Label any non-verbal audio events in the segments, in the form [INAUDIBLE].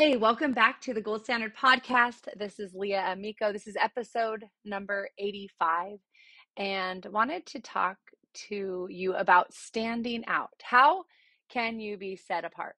Hey, welcome back to the Gold Standard Podcast. This is Leah Amico. This is episode number 85, and wanted to talk to you about standing out. How can you be set apart?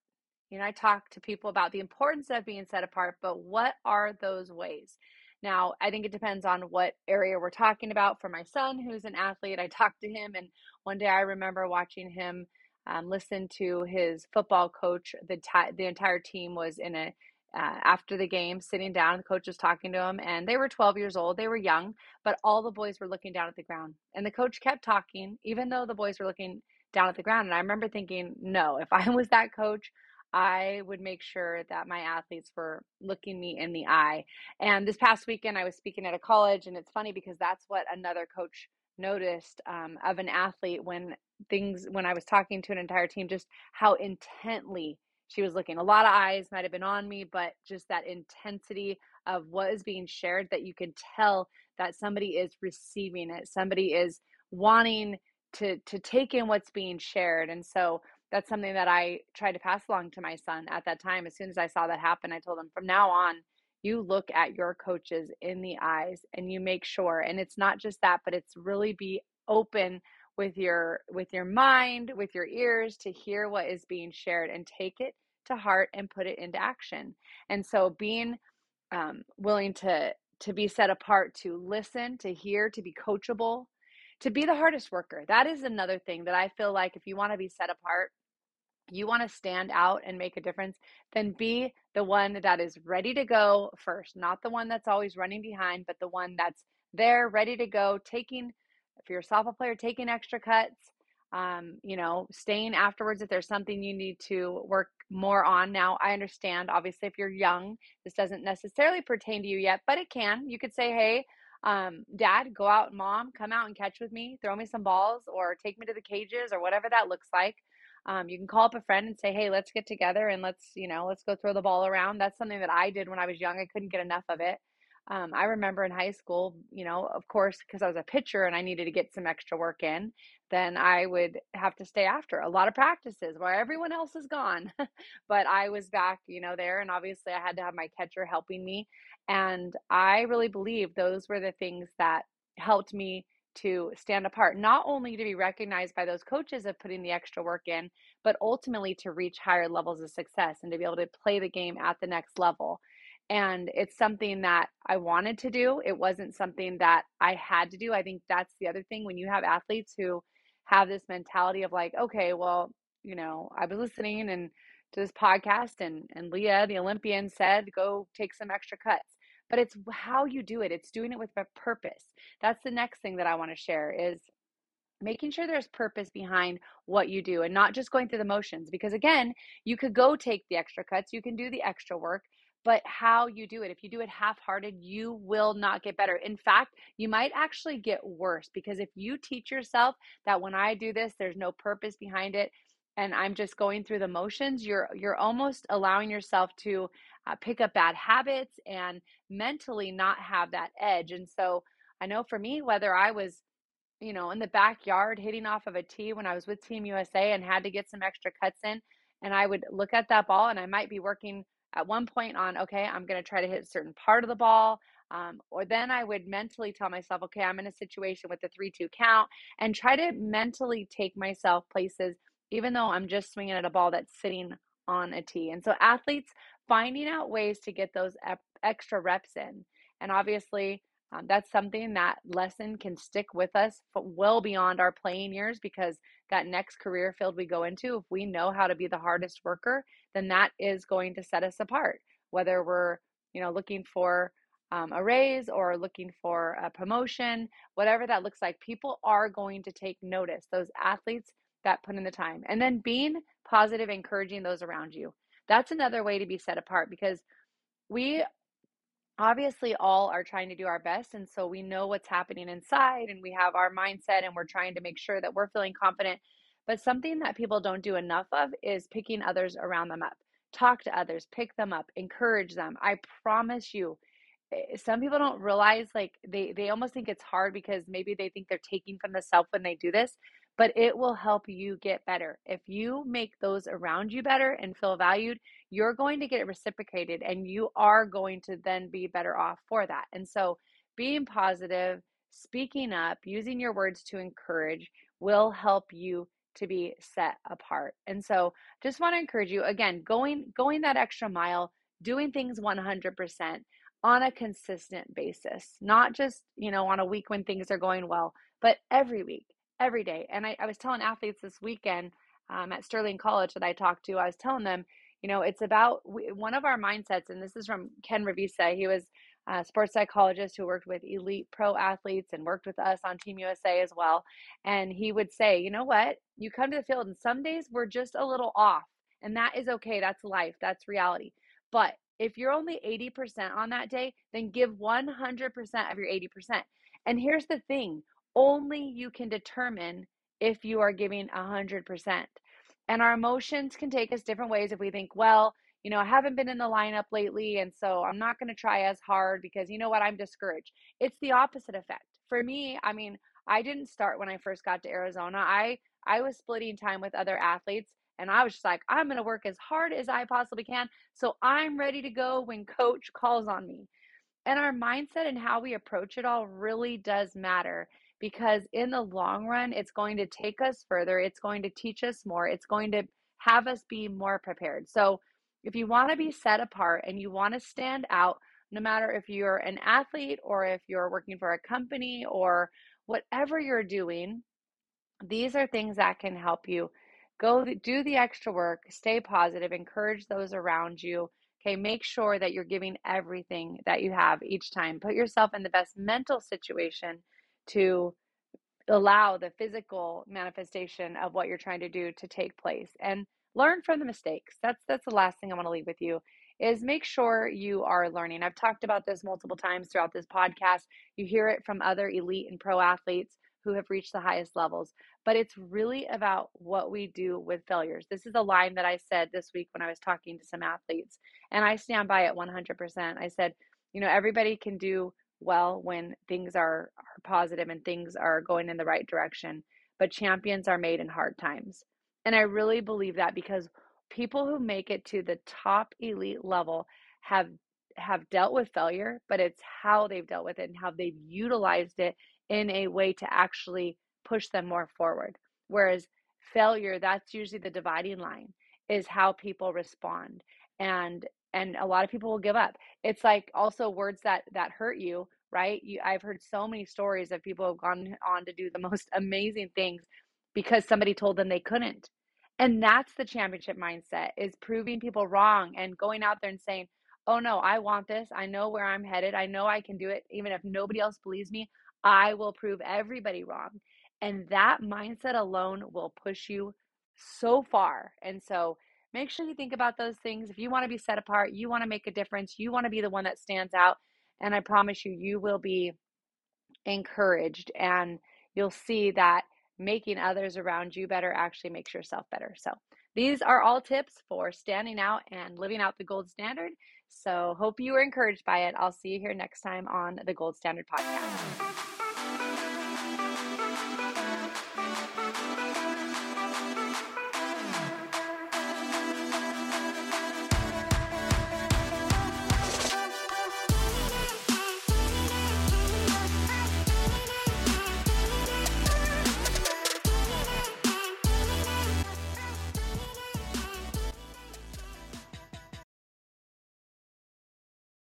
You know, I talk to people about the importance of being set apart, but what are those ways? Now, I think it depends on what area we're talking about. For my son, who's an athlete, I talked to him, and one day I remember watching him um, listened to his football coach. The t- the entire team was in a uh, after the game, sitting down. The coach was talking to them, and they were 12 years old. They were young, but all the boys were looking down at the ground. And the coach kept talking, even though the boys were looking down at the ground. And I remember thinking, no, if I [LAUGHS] was that coach, I would make sure that my athletes were looking me in the eye. And this past weekend, I was speaking at a college, and it's funny because that's what another coach noticed um, of an athlete when things when I was talking to an entire team, just how intently she was looking. A lot of eyes might have been on me, but just that intensity of what is being shared that you can tell that somebody is receiving it. Somebody is wanting to to take in what's being shared. And so that's something that I tried to pass along to my son at that time. As soon as I saw that happen, I told him from now on, you look at your coaches in the eyes and you make sure and it's not just that, but it's really be open with your with your mind with your ears to hear what is being shared and take it to heart and put it into action. And so being um, willing to to be set apart to listen to hear to be coachable to be the hardest worker that is another thing that i feel like if you want to be set apart you want to stand out and make a difference then be the one that is ready to go first not the one that's always running behind but the one that's there ready to go taking if you're a softball player, taking extra cuts, um, you know, staying afterwards if there's something you need to work more on. Now, I understand, obviously, if you're young, this doesn't necessarily pertain to you yet, but it can. You could say, hey, um, dad, go out, mom, come out and catch with me, throw me some balls, or take me to the cages, or whatever that looks like. Um, you can call up a friend and say, hey, let's get together and let's, you know, let's go throw the ball around. That's something that I did when I was young. I couldn't get enough of it. Um, I remember in high school, you know, of course, because I was a pitcher and I needed to get some extra work in, then I would have to stay after a lot of practices where everyone else is gone. [LAUGHS] but I was back, you know, there. And obviously, I had to have my catcher helping me. And I really believe those were the things that helped me to stand apart, not only to be recognized by those coaches of putting the extra work in, but ultimately to reach higher levels of success and to be able to play the game at the next level and it's something that I wanted to do. It wasn't something that I had to do. I think that's the other thing when you have athletes who have this mentality of like, okay, well, you know, I was listening and to this podcast and and Leah, the Olympian, said go take some extra cuts. But it's how you do it. It's doing it with a purpose. That's the next thing that I want to share is making sure there's purpose behind what you do and not just going through the motions because again you could go take the extra cuts you can do the extra work but how you do it. If you do it half hearted, you will not get better. In fact, you might actually get worse because if you teach yourself that when I do this, there's no purpose behind it, and I'm just going through the motions, you're you're almost allowing yourself to uh, pick up bad habits and mentally not have that edge. And so I know for me, whether I was you know in the backyard hitting off of a tee when I was with Team USA and had to get some extra cuts in, and I would look at that ball and I might be working at one point on, okay, I'm going to try to hit a certain part of the ball. Um, or then I would mentally tell myself, okay, I'm in a situation with the 3 2 count and try to mentally take myself places, even though I'm just swinging at a ball that's sitting on a tee. And so, athletes finding out ways to get those extra reps in. And obviously, um, that's something that lesson can stick with us well beyond our playing years because that next career field we go into, if we know how to be the hardest worker, then that is going to set us apart. Whether we're, you know, looking for um, a raise or looking for a promotion, whatever that looks like, people are going to take notice. Those athletes that put in the time, and then being positive, encouraging those around you. That's another way to be set apart because we obviously all are trying to do our best and so we know what's happening inside and we have our mindset and we're trying to make sure that we're feeling confident. But something that people don't do enough of is picking others around them up. Talk to others pick them up encourage them. I promise you Eh, some people don't realize like they they almost think it's hard because maybe they think they're taking from the self when they do this but it will help you get better. If you make those around you better and feel valued you're going to get reciprocated and you are going to then be better off for that. And so being positive speaking up using your words to encourage will help you to be set apart. And so just want to encourage you again going going that extra mile doing things 100% on a consistent basis, not just, you know, on a week when things are going well, but every week, every day. And I, I was telling athletes this weekend um, at Sterling College that I talked to, I was telling them, you know, it's about one of our mindsets, and this is from Ken Ravizza. He was a sports psychologist who worked with elite pro athletes and worked with us on Team USA as well. And he would say, you know what? You come to the field, and some days we're just a little off, and that is okay. That's life, that's reality. But if you're only 80% on that day, then give 100% of your 80%. And here's the thing only you can determine if you are giving 100%. And our emotions can take us different ways if we think, well, you know, I haven't been in the lineup lately, and so I'm not going to try as hard because you know what? I'm discouraged. It's the opposite effect. For me, I mean, I didn't start when I first got to Arizona. I I was splitting time with other athletes and I was just like, I'm going to work as hard as I possibly can. So I'm ready to go when coach calls on me. And our mindset and how we approach it all really does matter because in the long run, it's going to take us further. It's going to teach us more. It's going to have us be more prepared. So if you want to be set apart and you want to stand out, no matter if you're an athlete or if you're working for a company or whatever you're doing, these are things that can help you Go do the extra work, stay positive, encourage those around you. Okay, make sure that you're giving everything that you have each time. Put yourself in the best mental situation to allow the physical manifestation of what you're trying to do to take place and learn from the mistakes. That's that's the last thing I want to leave with you is make sure you are learning. I've talked about this multiple times throughout this podcast. You hear it from other elite and pro athletes who have reached the highest levels. But it's really about what we do with failures. This is a line that I said this week when I was talking to some athletes, and I stand by it 100%. I said, you know, everybody can do well when things are, are positive and things are going in the right direction, but champions are made in hard times. And I really believe that because people who make it to the top elite level have have dealt with failure, but it's how they've dealt with it and how they've utilized it in a way to actually push them more forward. Whereas failure, that's usually the dividing line, is how people respond. And and a lot of people will give up. It's like also words that that hurt you, right? You, I've heard so many stories of people have gone on to do the [LAUGHS] most amazing things because somebody told them they couldn't. And that's the championship mindset is proving people wrong and going out there and saying, "Oh no, I want this. I know where I'm headed. I know I can do it even if nobody else believes me. I will prove everybody wrong. And that mindset alone will push you so far. And so make sure you think about those things. If you want to be set apart, you want to make a difference, you want to be the one that stands out. And I promise you, you will be encouraged and you'll see that making others around you better actually makes yourself better. So, these are all tips for standing out and living out the gold standard. So, hope you were encouraged by it. I'll see you here next time on the Gold Standard Podcast.